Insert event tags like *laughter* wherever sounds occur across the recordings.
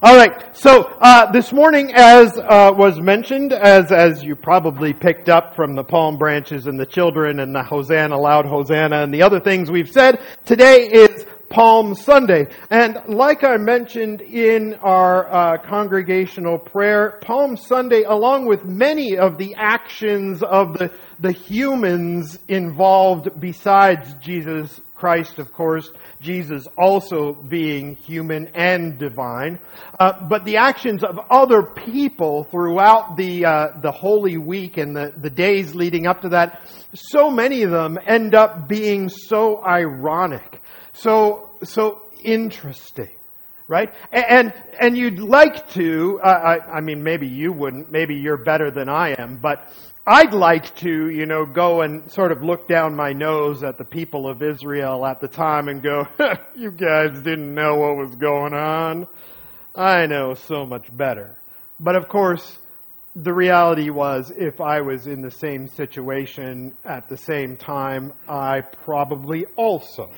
All right. So uh, this morning, as uh, was mentioned, as as you probably picked up from the palm branches and the children and the Hosanna, loud Hosanna, and the other things we've said, today is Palm Sunday. And like I mentioned in our uh, congregational prayer, Palm Sunday, along with many of the actions of the the humans involved besides Jesus Christ, of course, Jesus also being human and divine. Uh, but the actions of other people throughout the, uh, the Holy Week and the, the days leading up to that, so many of them end up being so ironic, so, so interesting right? And and you'd like to. Uh, I, I mean, maybe you wouldn't. Maybe you're better than I am. But I'd like to, you know, go and sort of look down my nose at the people of Israel at the time and go, *laughs* you guys didn't know what was going on. I know so much better. But of course, the reality was if I was in the same situation at the same time, I probably also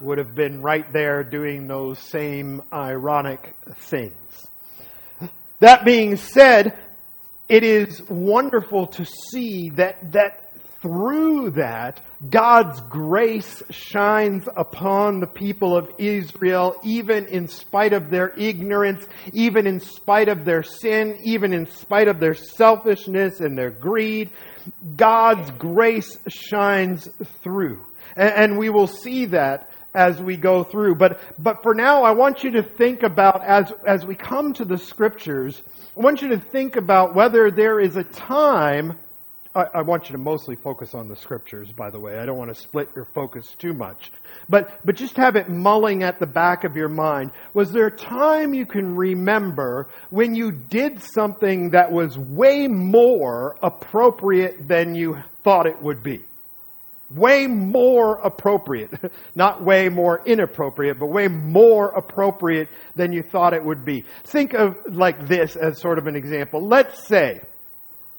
would have been right there doing those same ironic things. That being said, it is wonderful to see that, that through that, God's grace shines upon the people of Israel, even in spite of their ignorance, even in spite of their sin, even in spite of their selfishness and their greed. God's grace shines through. And, and we will see that as we go through. But, but for now, I want you to think about, as, as we come to the scriptures, I want you to think about whether there is a time. I, I, want you to mostly focus on the scriptures, by the way. I don't want to split your focus too much. But, but just have it mulling at the back of your mind. Was there a time you can remember when you did something that was way more appropriate than you thought it would be? Way more appropriate. *laughs* Not way more inappropriate, but way more appropriate than you thought it would be. Think of like this as sort of an example. Let's say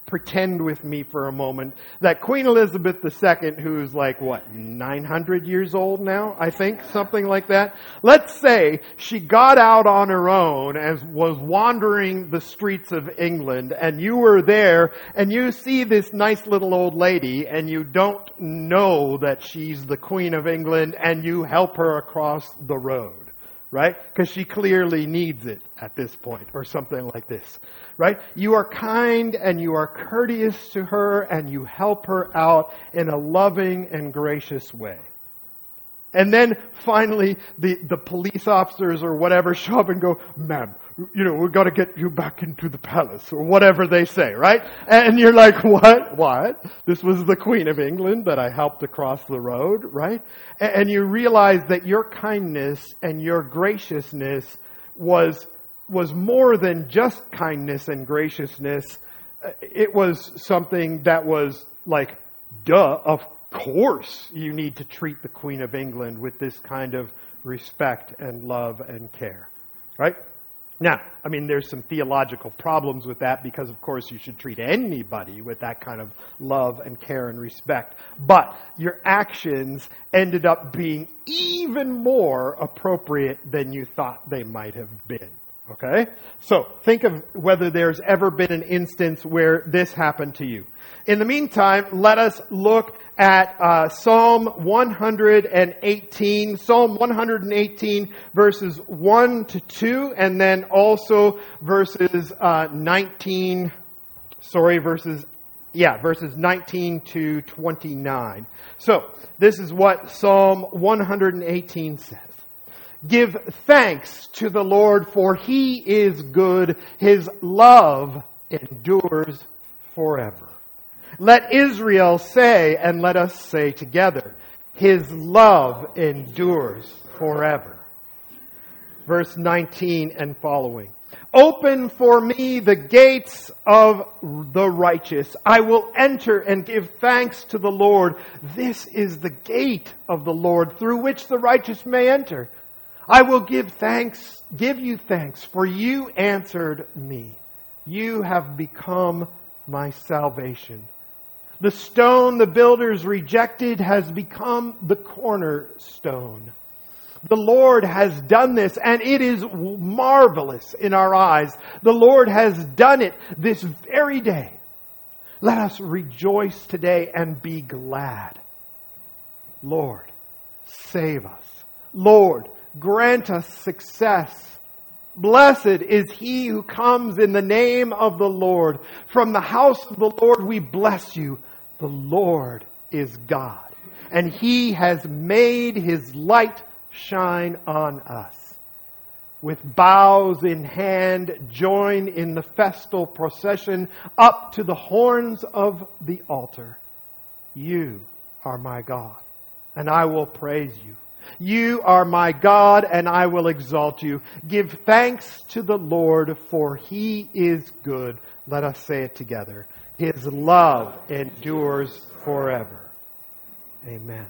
pretend with me for a moment that Queen Elizabeth II, who's like, what, 900 years old now, I think, something like that. Let's say she got out on her own and was wandering the streets of England and you were there and you see this nice little old lady and you don't know that she's the Queen of England and you help her across the road right? Because she clearly needs it at this point, or something like this right? You are kind and you are courteous to her and you help her out in a loving and gracious way. And then finally, the, the police officers or whatever show up and go, ma'am, you know, we've got to get you back into the palace or whatever they say, right? And you're like, what? What? This was the Queen of England that I helped across the road, right? And you realize that your kindness and your graciousness was was more than just kindness and graciousness. Uh, it was something that was like, duh, of course you need to treat the Queen of England with this kind of respect and love and care. Right? Now, I mean, there's some theological problems with that because, of course, you should treat anybody with that kind of love and care and respect. But your actions ended up being even more appropriate than you thought they might have been. Okay? So, think of whether there's ever been an instance where this happened to you. In the meantime, let us look at uh, Psalm 118, Psalm 118, verses 1 to 2, and then also verses uh, 19, sorry, verses, yeah, verses 19 to 29. So, this is what Psalm 118 says. Give thanks to the Lord, for he is good. His love endures forever. Let Israel say, and let us say together, his love endures forever. Verse 19 and following. Open for me the gates of the righteous. I will enter and give thanks to the Lord. This is the gate of the Lord through which the righteous may enter. I will give thanks, give you thanks, for you answered me. You have become my salvation. The stone the builders rejected has become the cornerstone. The Lord has done this and it is marvelous in our eyes. The Lord has done it this very day. Let us rejoice today and be glad. Lord, save us. Lord, grant us success. Blessed is he who comes in the name of the Lord. From the house of the Lord we bless you. The Lord is God, and he has made his light shine on us. With bows in hand, join in the festal procession up to the horns of the altar. You are my God, and I will praise you. You are my God, and I will exalt you. Give thanks to the Lord, for he is good. Let us say it together. His love endures forever. Amen.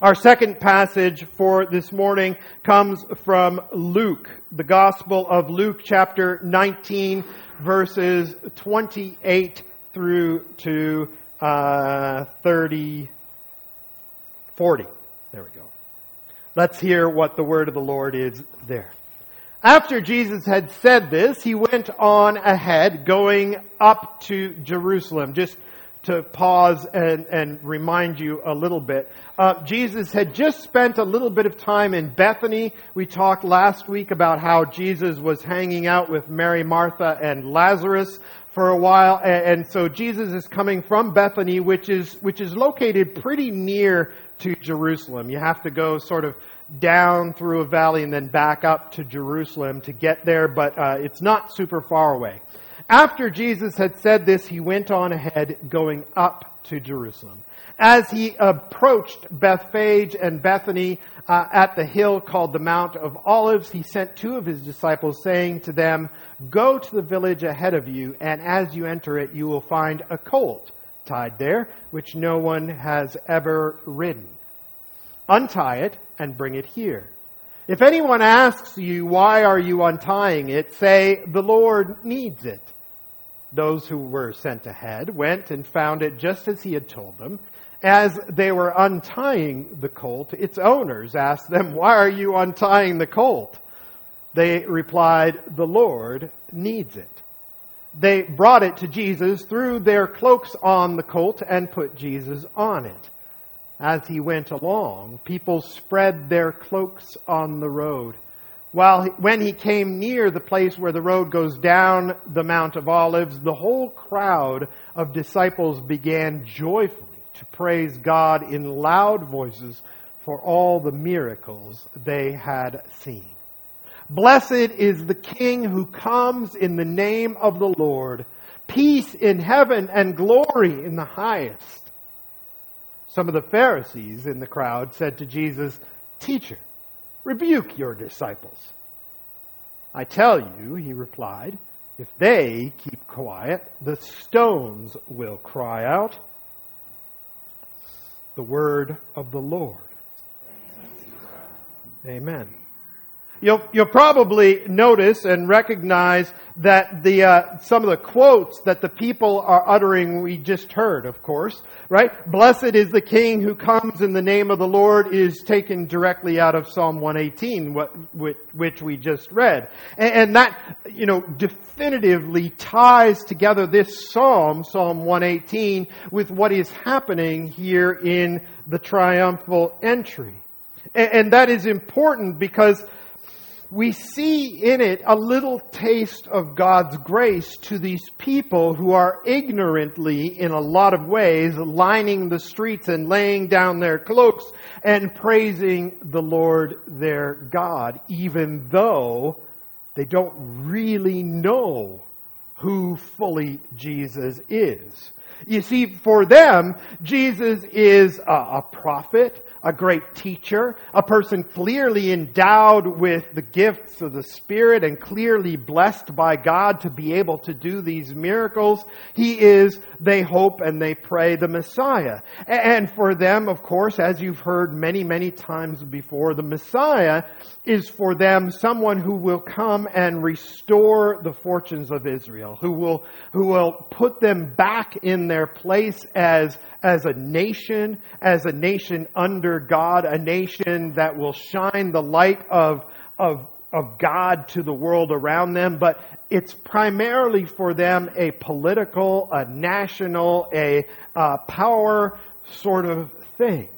Our second passage for this morning comes from Luke, the Gospel of Luke, chapter 19, verses 28 through to uh, 30, 40. There we go. Let's hear what the word of the Lord is there. After Jesus had said this, he went on ahead, going up to Jerusalem. Just to pause and, and remind you a little bit. Uh, Jesus had just spent a little bit of time in Bethany. We talked last week about how Jesus was hanging out with Mary, Martha, and Lazarus for a while. And, and so Jesus is coming from Bethany, which is, which is located pretty near to Jerusalem. You have to go sort of down through a valley and then back up to Jerusalem to get there, but uh, it's not super far away. After Jesus had said this, he went on ahead, going up to Jerusalem. As he approached Bethphage and Bethany uh, at the hill called the Mount of Olives, he sent two of his disciples, saying to them, Go to the village ahead of you, and as you enter it, you will find a colt tied there, which no one has ever ridden. Untie it and bring it here. If anyone asks you, Why are you untying it? say, The Lord needs it. Those who were sent ahead went and found it just as he had told them. As they were untying the colt, its owners asked them, Why are you untying the colt? They replied, The Lord needs it. They brought it to Jesus, threw their cloaks on the colt, and put Jesus on it. As he went along, people spread their cloaks on the road. While he, when he came near the place where the road goes down the Mount of Olives, the whole crowd of disciples began joyfully to praise God in loud voices for all the miracles they had seen. Blessed is the King who comes in the name of the Lord. Peace in heaven and glory in the highest. Some of the Pharisees in the crowd said to Jesus, Teacher, Rebuke your disciples. I tell you, he replied, if they keep quiet, the stones will cry out. The word of the Lord. Amen. You'll, you'll probably notice and recognize that the, uh, some of the quotes that the people are uttering, we just heard, of course, right? Blessed is the King who comes in the name of the Lord is taken directly out of Psalm 118, what, which we just read. And, and that, you know, definitively ties together this Psalm, Psalm 118, with what is happening here in the triumphal entry. And, and that is important because we see in it a little taste of God's grace to these people who are ignorantly, in a lot of ways, lining the streets and laying down their cloaks and praising the Lord their God, even though they don't really know who fully Jesus is. You see, for them, Jesus is a, a prophet, a great teacher, a person clearly endowed with the gifts of the Spirit and clearly blessed by God to be able to do these miracles. He is, they hope and they pray, the Messiah. And for them, of course, as you've heard many, many times before, the Messiah is for them someone who will come and restore the fortunes of Israel, who will, who will put them back in in their place as, as a nation, as a nation under God, a nation that will shine the light of, of, of God to the world around them, but it's primarily for them a political, a national, a uh, power sort of thing.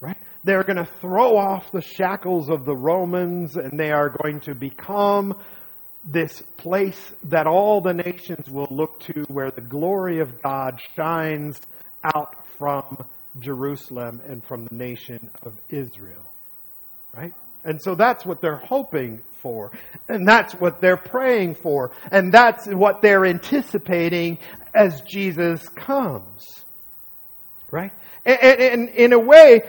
Right? They're going to throw off the shackles of the Romans and they are going to become this place that all the nations will look to where the glory of God shines out from Jerusalem and from the nation of Israel. Right? And so that's what they're hoping for. And that's what they're praying for. And that's what they're anticipating as Jesus comes. Right? And, and, and in a way,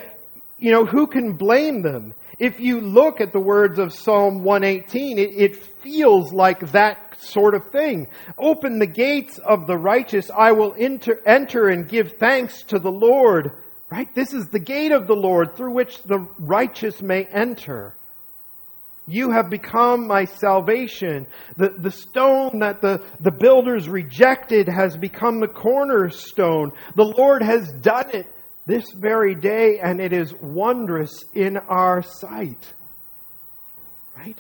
you know, who can blame them? If you look at the words of Psalm 118, it, it feels like that sort of thing. Open the gates of the righteous. I will enter, enter and give thanks to the Lord. Right? This is the gate of the Lord through which the righteous may enter. You have become my salvation. The, the stone that the, the builders rejected has become the cornerstone. The Lord has done it this very day, and it is wondrous in our sight. Right?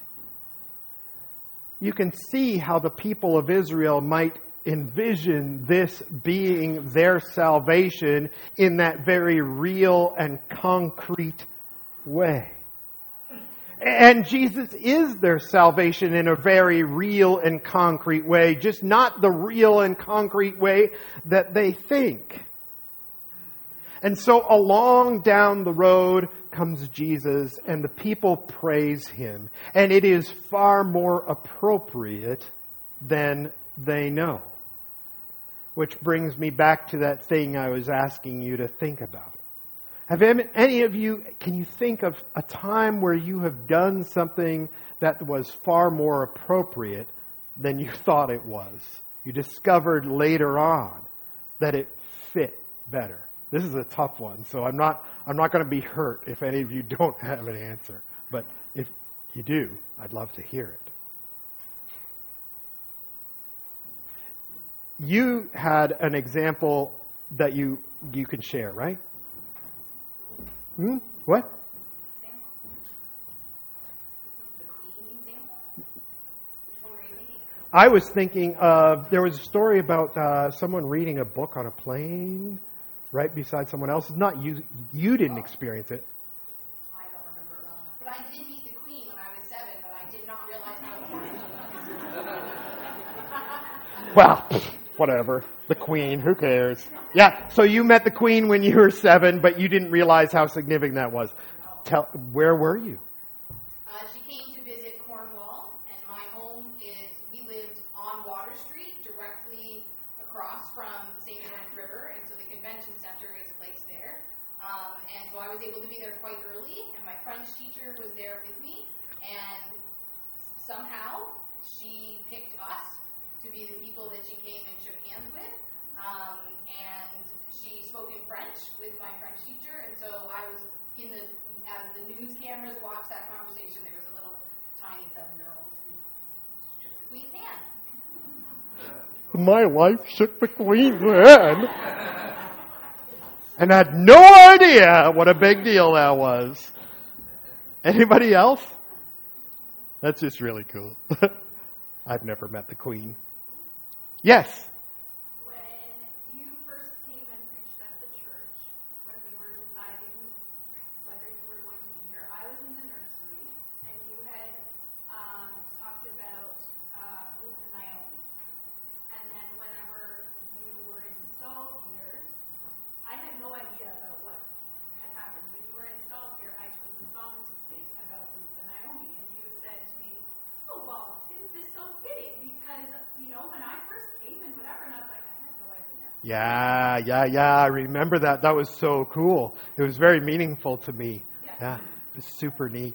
You can see how the people of Israel might envision this being their salvation in that very real and concrete way. And Jesus is their salvation in a very real and concrete way, just not the real and concrete way that they think. And so along down the road comes Jesus, and the people praise him. And it is far more appropriate than they know. Which brings me back to that thing I was asking you to think about. Have any of you, can you think of a time where you have done something that was far more appropriate than you *laughs* thought it was? You discovered later on that it fit better. This is a tough one, so I'm not, I'm not going to be hurt if any of you *laughs* don't have an answer. But if you do, I'd love to hear it. You had an example that you, you can share, right? Hmm? What? I was thinking of there was a story about uh, someone reading a book on a plane right beside someone else. It's not you. You didn't experience it. I don't remember it well. But I did meet the Queen when I was seven, but I did not realize how important she was. *laughs* Well, whatever. The Queen, who cares? Yeah, so you met the Queen when you were seven, but you didn't realize how significant that was. Tell, where were you? Uh, she came to visit Cornwall, and my home is, we lived on Water Street, directly across from St. Lawrence River, and so the convention center is placed there. Um, and so I was able to be there quite early, and my French teacher was there with me, and somehow she picked us to be the people that she came and shook hands with. Um, and she spoke in French with my French teacher, and so I was in the as the news cameras watched that conversation. There was a little tiny seven-year-old who shook the Queen's hand. My wife shook the Queen's hand. *laughs* And had no idea what a big deal that was. Anybody else? That's just really cool. *laughs* I've never met the Queen. Yes. When you first came and preached at the church, when we were deciding whether you were going to be here, I was in the nursery, and you had um, talked about uh, Ruth and Naomi. And then whenever you were installed here, I had no idea about what had happened. When you were installed here, I chose a song to sing about Ruth and Naomi, and you said to me, "Oh well, isn't this so fitting? Because you know when I first came and whatever, and I was like, I had no idea." Yeah, yeah, yeah. I remember that. That was so cool. It was very meaningful to me. Yeah, it was super neat.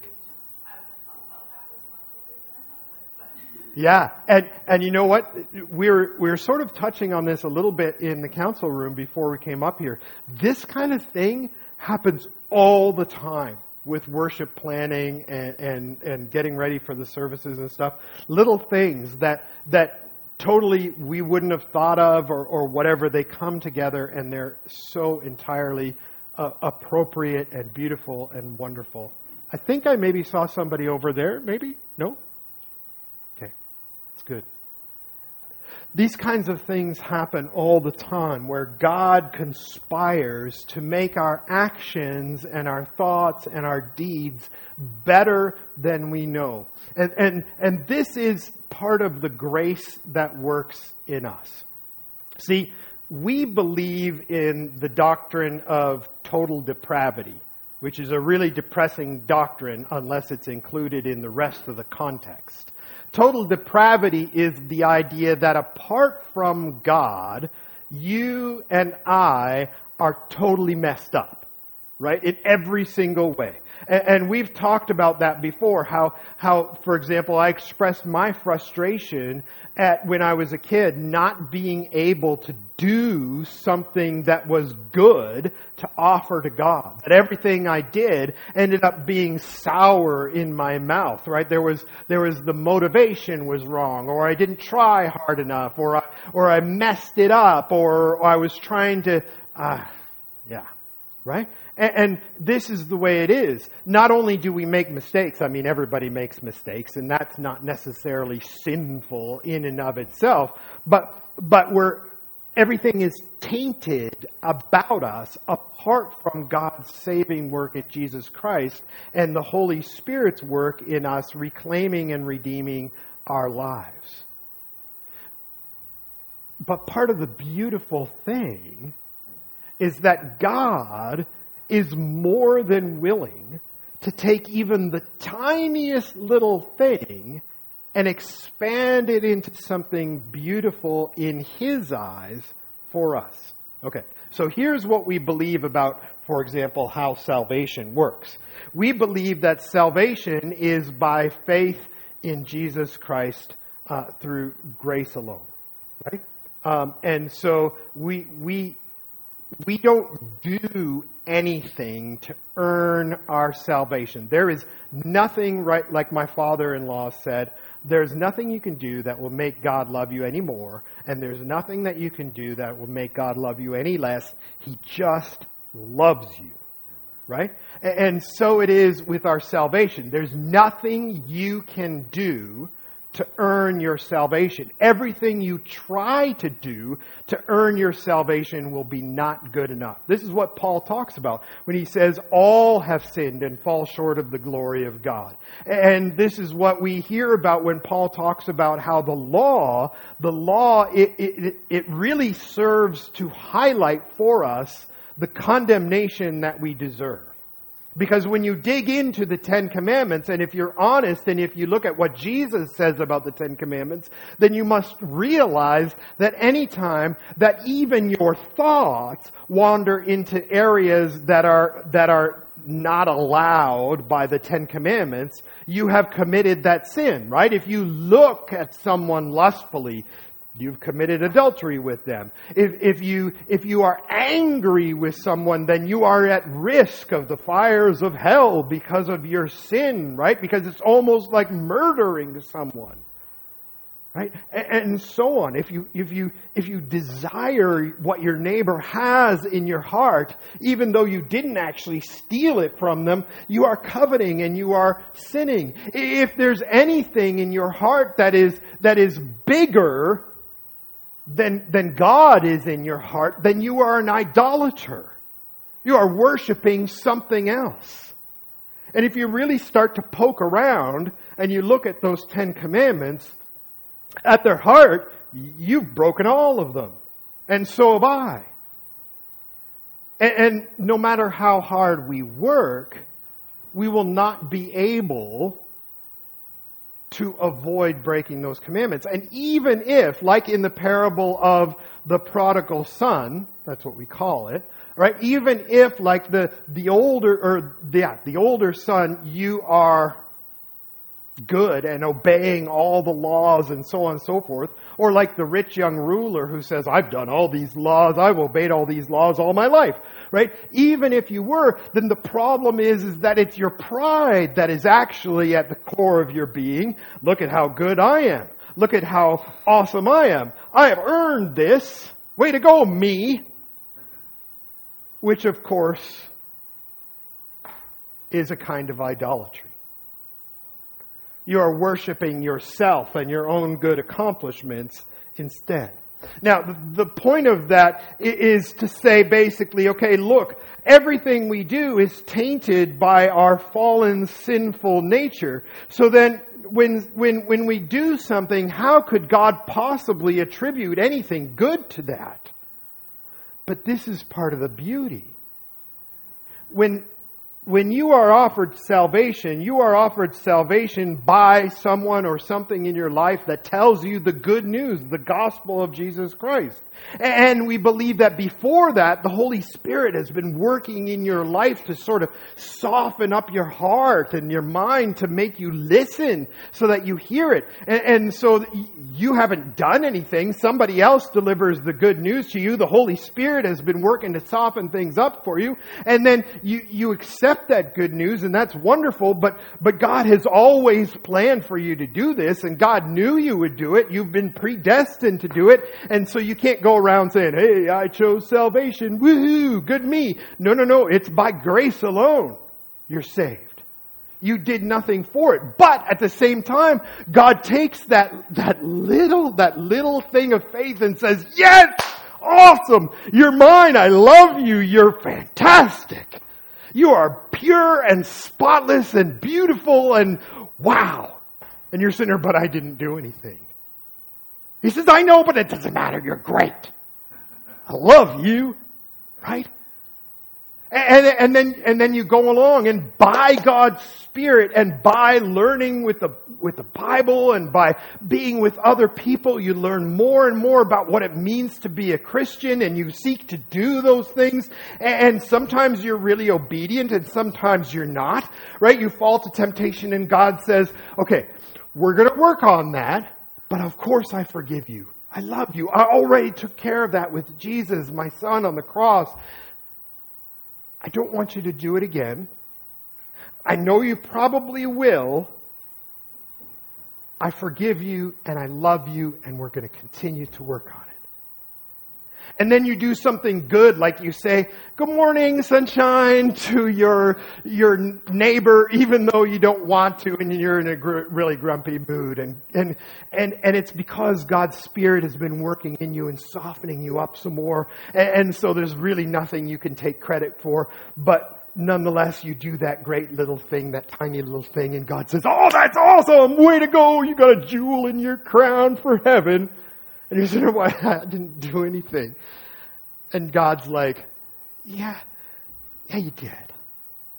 I was like, well, that was more appropriate than I thought it was. But Yeah, and and you know what? We're we're sort of touching on this a little bit in the council room before we came up here. This kind of thing happens all the time with worship planning and and and getting ready for the services and stuff. Little things that that totally we wouldn't have thought of or, or whatever. They come together and they're so entirely uh, appropriate and beautiful and wonderful. I think I maybe saw somebody over there. Maybe? No? Okay. It's good. These kinds of things happen all the time where God conspires to make our actions and our thoughts and our deeds better than we know. And, and, and this is part of the grace that works in us. See, we believe in the doctrine of total depravity, which is a really depressing doctrine unless it's included in the rest of the context. Total depravity is the idea that apart from God, you and I are totally messed up, right? In every single way. And, we've talked about that before, how, how, for example, I expressed my frustration at when I was a kid not being able to do something that was good to offer to God. That everything I did ended up being sour in my mouth, right? There was, there was the motivation was wrong, or I didn't try hard enough, or I, or I messed it up, or, or I was trying to, uh, right? And, and this is the way it is. Not only do we make mistakes, I mean, everybody makes mistakes, and that's not necessarily sinful in and of itself, but, but we're, everything is tainted about us apart from God's saving work at Jesus Christ and the Holy Spirit's work in us reclaiming and redeeming our lives. But part of the beautiful thing is that God is more than willing to take even the tiniest little thing and expand it into something beautiful in His eyes for us. Okay, so here's what we believe about, for example, how salvation works. We believe that salvation is by faith in Jesus Christ uh, through grace alone, right? Um, and so we we we don't do anything to earn our salvation. There is nothing, right, like my father in law said, there's nothing you can do that will make God love you any more, and there's nothing that you can do that will make God love you any less. He just loves you. Right? And so it is with our salvation. There's nothing you can do to earn your salvation. Everything you try to do to earn your salvation will be not good enough. This is what Paul talks about when he says, All have sinned and fall short of the glory of God. And this is what we hear about when Paul talks about how the law, the law, it, it, it really serves to highlight for us the condemnation that we deserve. Because when you dig into the Ten Commandments, and if you're honest, and if you look at what Jesus says about the Ten Commandments, then you must realize that any time that even your thoughts wander into areas that are, that are not allowed by the Ten Commandments, you have committed that sin, right? If you look at someone lustfully, You've committed adultery with them. If, if, you, if you are angry with someone, then you are at risk of the fires of hell because of your sin, right? Because it's almost like murdering someone. Right? And, so on. If you, if you, if you desire what your neighbor has in your heart, even though you didn't actually steal it from them, you are coveting and you are sinning. If there's anything in your heart that is, that is bigger than, than God is in your heart, then you are an idolater. You are worshiping something else. And if you really start to poke around and you look at those Ten Commandments, at their heart, you've broken all of them. And so have I. And, and no matter how hard we work, we will not be able to avoid breaking those commandments. And even if, like in the parable of the prodigal son, that's what we call it, right? Even if, like the, the older, or yeah, the older son, you are good and obeying all the laws and so on and so forth. Or like the rich young ruler who says, I've done all these laws, I've obeyed all these laws all my life, right? Even if you were, then the problem is, is that it's your pride that is actually at the core of your being. Look at how good I am. Look at how awesome I am. I have earned this. Way to go, me. Which of course is a kind of idolatry. You are worshiping yourself and your own good accomplishments instead. Now, the point of that is to say basically, okay, look, everything we do is tainted by our fallen sinful nature. So then, when, when, when we do something, how could God possibly attribute anything good to that? But this is part of the beauty. When, when you are offered salvation, you are offered salvation by someone or something in your life that tells you the good news, the gospel of Jesus Christ. And we believe that before that, the Holy Spirit has been working in your life to sort of soften up your heart and your mind to make you listen so that you hear it. And, and so you haven't done anything. Somebody else delivers the good news to you. The Holy Spirit has been working to soften things up for you. And then you, you accept that good news and that's wonderful, but, but God has always planned for you to do this and God knew you would do it. You've been predestined to do it. And so you can't go around saying, hey, I chose salvation. Woohoo, good me. No, no, no. It's by grace alone you're saved. You did nothing for it. But at the same time, God takes that, that little, that little thing of faith and says, yes, awesome. You're mine. I love you. You're fantastic. You are pure and spotless and beautiful and wow. And you're sitting there, but I didn't do anything. He says, I know, but it doesn't matter. You're great. I love you. Right? And, and, then, and then you go along and by God's Spirit and by learning with the, with the Bible and by being with other people, you learn more and more about what it means to be a Christian and you seek to do those things. And sometimes you're really obedient and sometimes you're not, right? You fall to temptation and God says, okay, we're going to work on that. But of course I forgive you. I love you. I already took care of that with Jesus, my son on the cross. I don't want you to do it again. I know you probably will. I forgive you and I love you and we're going to continue to work on it and then you do something good, like you say, good morning, sunshine, *laughs* to your, your neighbor, even though you don't want to and you're in a gr- really grumpy mood. And, and, and, and it's because God's Spirit has been working in you and softening you up some more. And, and so there's really nothing you can take credit for, but nonetheless, you do that great little thing, that tiny little thing, and God says, Oh, that's awesome! Way to go! You got a jewel in your crown for heaven. And you say, why *laughs* I didn't do anything. And God's like, yeah, yeah, you did.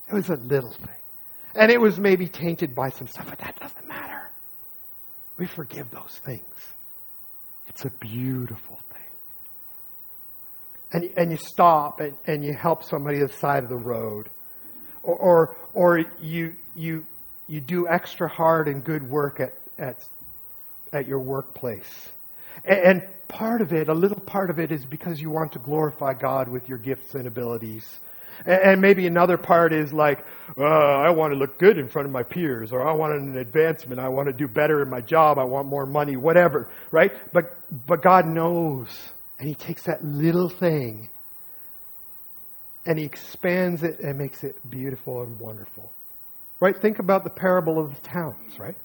It was a little thing. And it was maybe tainted by some stuff, but that doesn't matter. We forgive those things. It's a beautiful thing. And, and you stop and, and you help somebody at the side of the road. Or, or, or you, you, you do extra hard and good work at, at, at your workplace and part of it, a little part of it, is because you want to glorify God with your gifts and abilities. And maybe another part is like, uh, I want to look good in front of my peers, or I want an advancement, I want to do better in my job, I want more money, whatever, right? But, but God knows, and He takes that little thing, and He expands it and makes it beautiful and wonderful. Right? Think about the parable of the talents, right?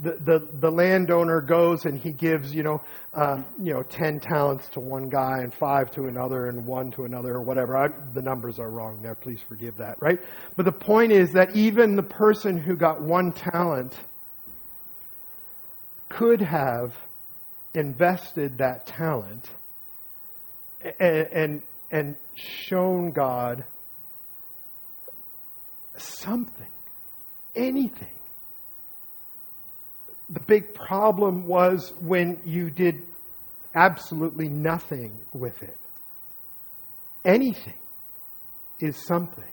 The, the, the landowner goes and he gives, you know, um, you know, 10 talents to one guy and five to another and one to another or whatever. I, the numbers are wrong there. Please forgive that, right? But the point is that even the person who got one talent could have invested that talent and, and, and shown God something, anything the big problem was when you did absolutely nothing with it. Anything is something,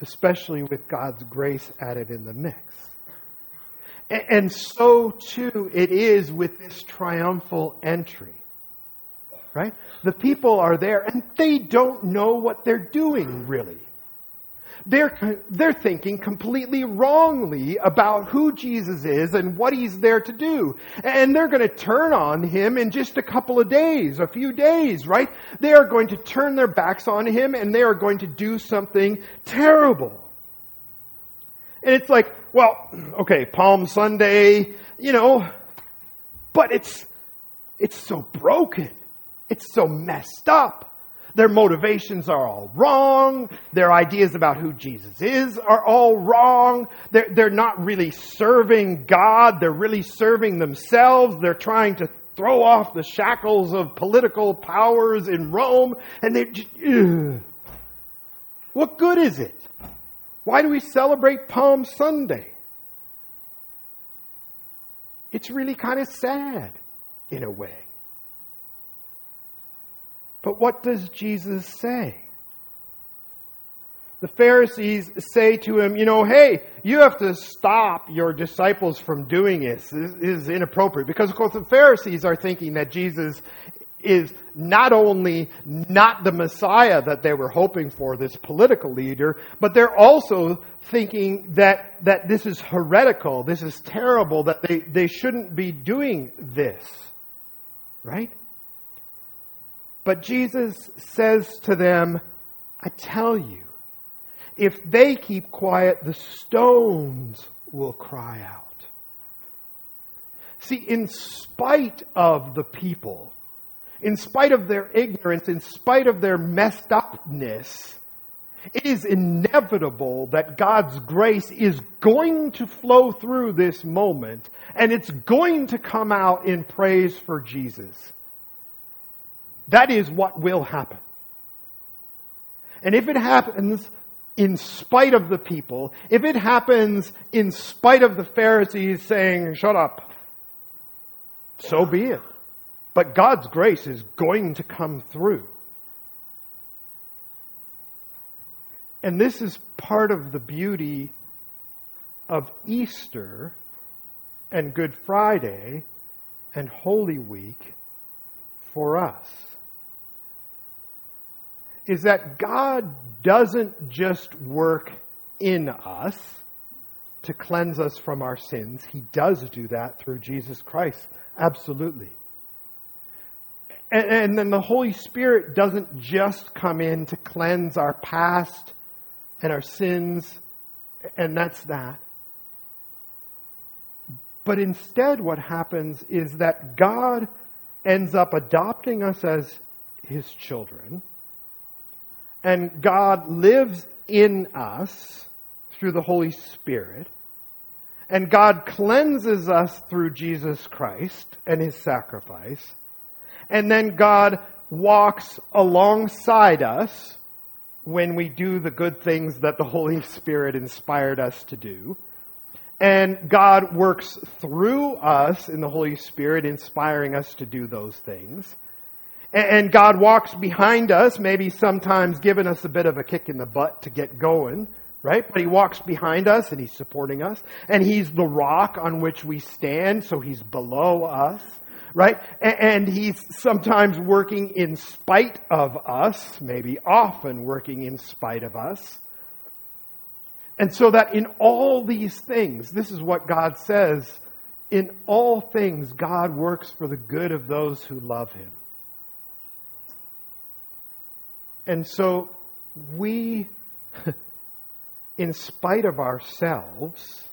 especially with God's grace added in the mix. And so too it is with this triumphal entry. Right? The people are there and they don't know what they're doing really. They're, they're thinking completely wrongly about who Jesus is and what he's there to do. And they're going to turn on him in just a couple of days, a few days, right? They are going to turn their backs on him and they are going to do something terrible. And it's like, well, okay, Palm Sunday, you know, but it's, it's so broken. It's so messed up. Their motivations are all wrong. Their ideas about who Jesus is are all wrong. They're, they're not really serving God. They're really serving themselves. They're trying to throw off the shackles of political powers in Rome. And they, ugh. what good is it? Why do we celebrate Palm Sunday? It's really kind of sad in a way. But what does Jesus say? The Pharisees say to him, you know, hey, you have to stop your disciples from doing this. This is inappropriate. Because, of course, the Pharisees are thinking that Jesus is not only not the Messiah that they were hoping for, this political leader, but they're also thinking that, that this is heretical, this is terrible, that they, they shouldn't be doing this. Right? But Jesus says to them, I tell you, if they keep quiet, the stones will cry out. See, in spite of the people, in spite of their ignorance, in spite of their messed upness, it is inevitable that God's grace is going to flow through this moment and it's going to come out in praise for Jesus. That is what will happen. And if it happens in spite of the people, if it happens in spite of the Pharisees saying, shut up, so be it. But God's grace is going to come through. And this is part of the beauty of Easter and Good Friday and Holy Week for us. Is that God doesn't just work in us to cleanse us from our sins. He does do that through Jesus Christ. Absolutely. And, and then the Holy Spirit doesn't just come in to cleanse our past and our sins, and that's that. But instead, what happens is that God ends up adopting us as his children, and God lives in us through the Holy Spirit, and God cleanses us through Jesus Christ and his sacrifice and then God walks alongside us when we do the good things that the Holy Spirit inspired us to do. And God works through us in the Holy Spirit, inspiring us to do those things. And God walks behind us, maybe sometimes giving us a bit of a kick in the butt to get going, right? But He walks behind us and He's supporting us. And He's the rock on which we stand, so He's below us right? And he's sometimes working in spite of us, maybe often working in spite of us. And so that in all these things, this is what God says, in all things, God works for the good of those who love him. And so we, *laughs* in spite of ourselves,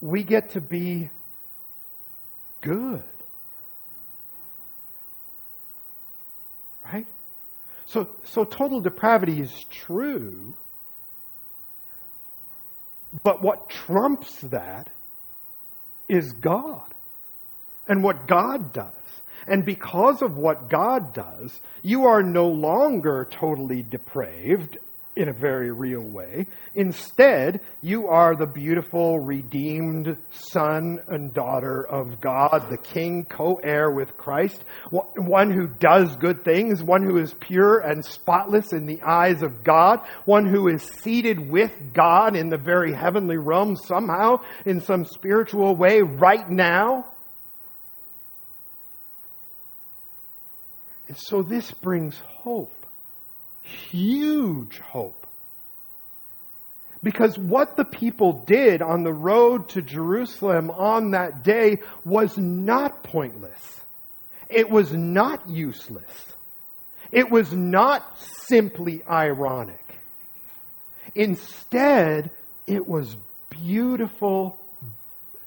we get to be good. Right? So, so total depravity is true, but what trumps that is God and what God does. And because of what God does, you are no longer totally depraved in a very real way. Instead, you are the beautiful, redeemed son and daughter of God, the King, co-heir with Christ, one who does good things, one who is pure and spotless in the eyes of God, one who is seated with God in the very heavenly realm somehow, in some spiritual way, right now. And so this brings hope huge hope. Because what the people did on the road to Jerusalem on that day was not pointless. It was not useless. It was not simply ironic. Instead, it was beautiful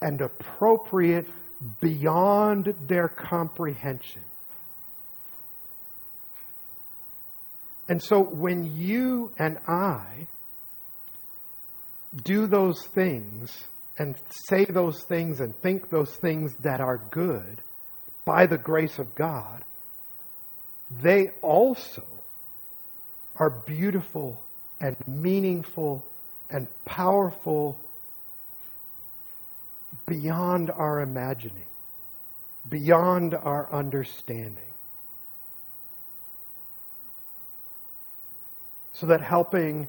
and appropriate beyond their comprehension. And so when you and I do those things and say those things and think those things that are good by the grace of God, they also are beautiful and meaningful and powerful beyond our imagining, beyond our understanding. So that helping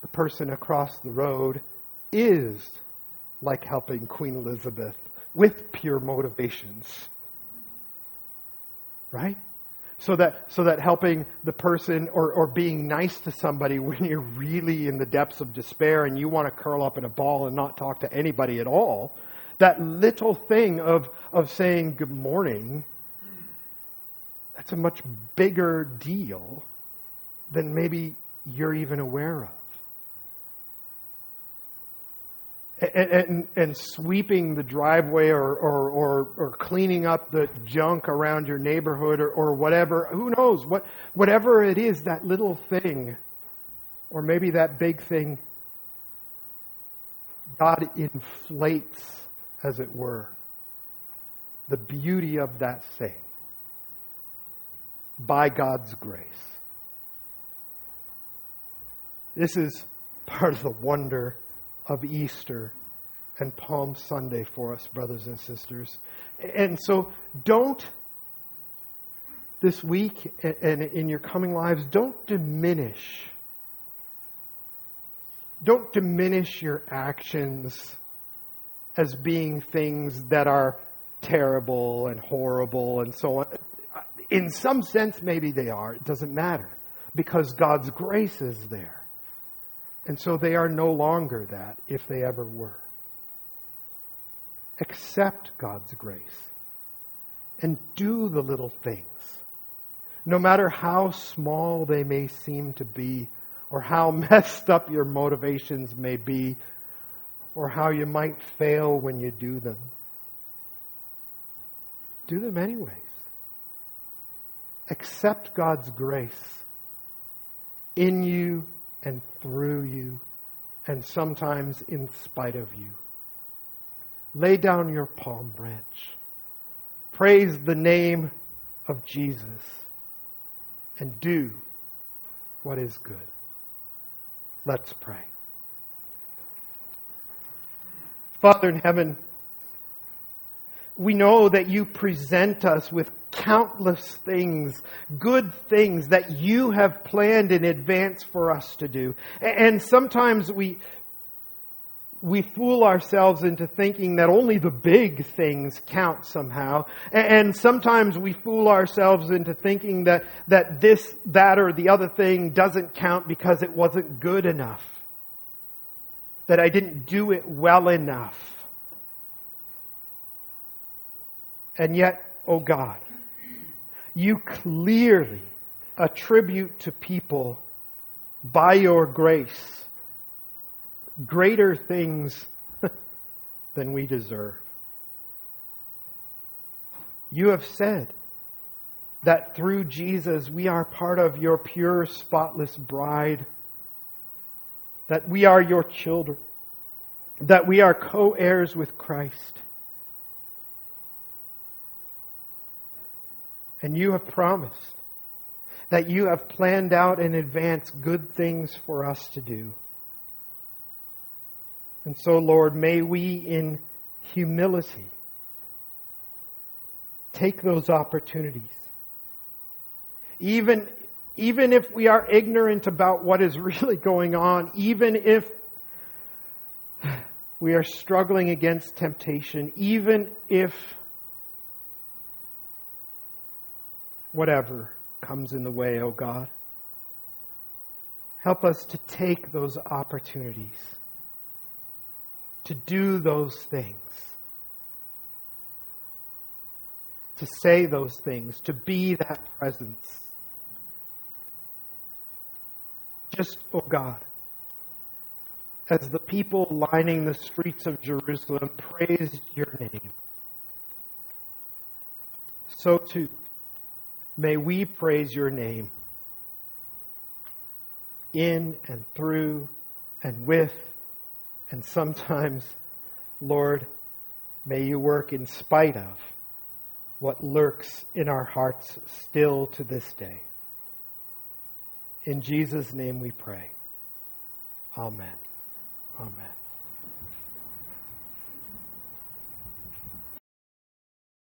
the person across the road is like helping Queen Elizabeth with pure motivations. Right? So that, so that helping the person or, or being nice to somebody when you're really in the depths of despair and you want to curl up in a ball and not talk to anybody at all, that little thing of, of saying good morning, that's a much bigger deal than maybe you're even aware of. And, and, and, sweeping the driveway or, or, or, or, cleaning up the junk around your neighborhood or, or whatever, who knows, what, whatever it is, that little thing, or maybe that big thing, God inflates, as it were, the beauty of that thing by God's grace. This is part of the wonder of Easter and Palm Sunday for us, brothers and sisters. And so don't, this week and in your coming lives, don't diminish. Don't diminish your actions as being things that are terrible and horrible and so on. In some sense, maybe they are. It doesn't matter because God's grace is there. And so they are no longer that if they ever were. Accept God's grace and do the little things, no matter how small they may seem to be, or how *laughs* messed up your motivations may be, or how you might fail when you do them. Do them anyways. Accept God's grace in you and through you, and sometimes in spite of you. Lay down your palm branch. Praise the name of Jesus and do what is good. Let's pray. Father in heaven, we know that you present us with countless things, good things that you have planned in advance for us to do. And sometimes we, we fool ourselves into thinking that only the big things count somehow. And sometimes we fool ourselves into thinking that, that this, that, or the other thing doesn't count because it wasn't good enough. That I didn't do it well enough. And yet, oh God, you clearly attribute to people by your grace greater things *laughs* than we deserve. You have said that through Jesus we are part of your pure, spotless bride, that we are your children, that we are co heirs with Christ. And you have promised that you have planned out in advance good things for us to do. And so, Lord, may we in humility take those opportunities. Even, even if we are ignorant about what is *laughs* really going on, even if we are struggling against temptation, even if whatever comes in the way, O oh God. Help us to take those opportunities, to do those things, to say those things, to be that presence. Just, O oh God, as the people lining the streets of Jerusalem praised your name, so too May we praise your name in and through and with, and sometimes, Lord, may you work in spite of what lurks in our hearts still to this day. In Jesus' name we pray. Amen. Amen.